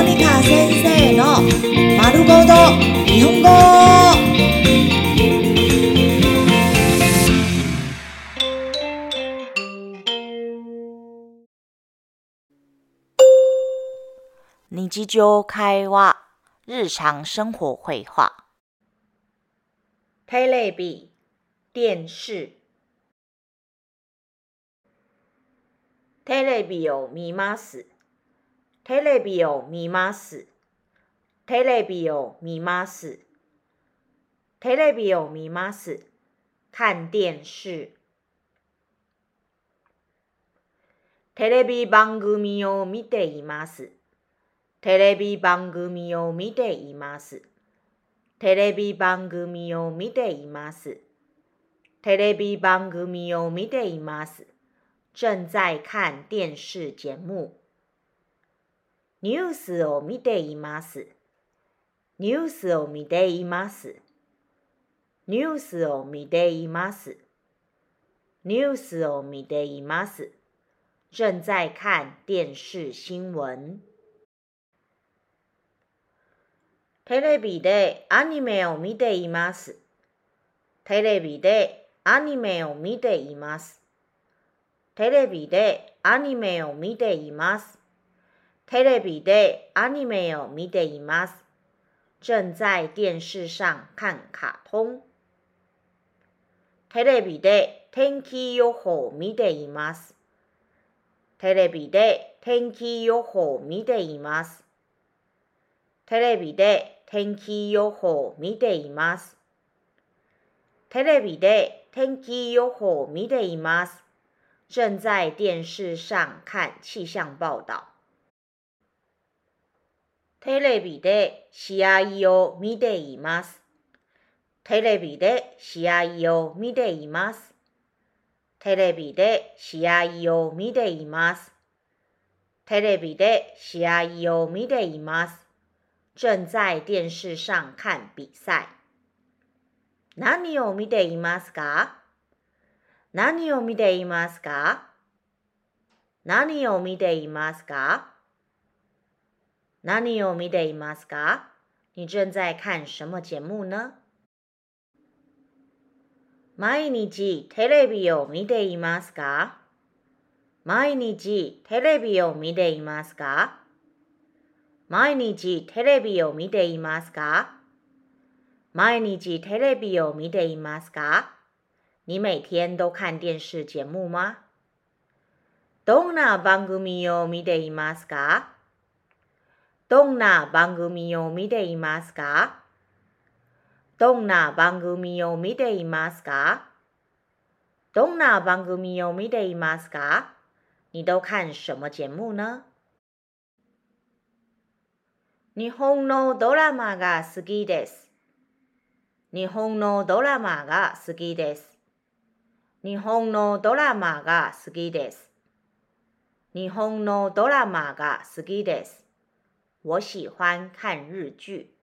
モニカ先生の丸ごと日本語。日常会話、日常生活会話。テレビ、電視。テレビを見ます。テレビを見ます。テレビを見ます。テレビを見ます。看電視。テレビ番組を見ています。テレビ番組を見ています。テレビ番組を見ています。テレビ番組を見ています。正在看電視節目。ニュースを見ています。ニュースを見ています。ニュースを見ています。ニュースを見ています。正在看電視新聞。テレビでアニメを見ています。テレビでアニメを見ています。テレビでアニメを見ています。テレビでアニメを見ています。正在電視上看卡通。テレビで天気予報を見ています。テレビで天気予報を見ています。テレビで天気予報を見ています。テレビで天気予報を見ています。正在電視上看氣象報道。テレビで試合を見ています。テレビで試合を見ています。テレビで試合を見ています。テレビで試合を見ています。正在電視上看比賽。何を見ていますか？何を見ていますか？何を見ていますか？何を見ていますか？你正在看什麼節目呢？毎日テレビを見ていますか？毎日テレビを見ていますか？毎日テレビを見ていますか？毎日テレビを見ていますか？你每天都看電視節目嗎どんな番組を見ていますか？どんな番組を見ていますか？どんな番組を見ていますか？どんな番組を見ていますか？你都看什麼節目呢？日本のドラマが好きです。日本のドラマが好きです。日本のドラマが好きです。日本のドラマが好きです。我喜欢看日剧。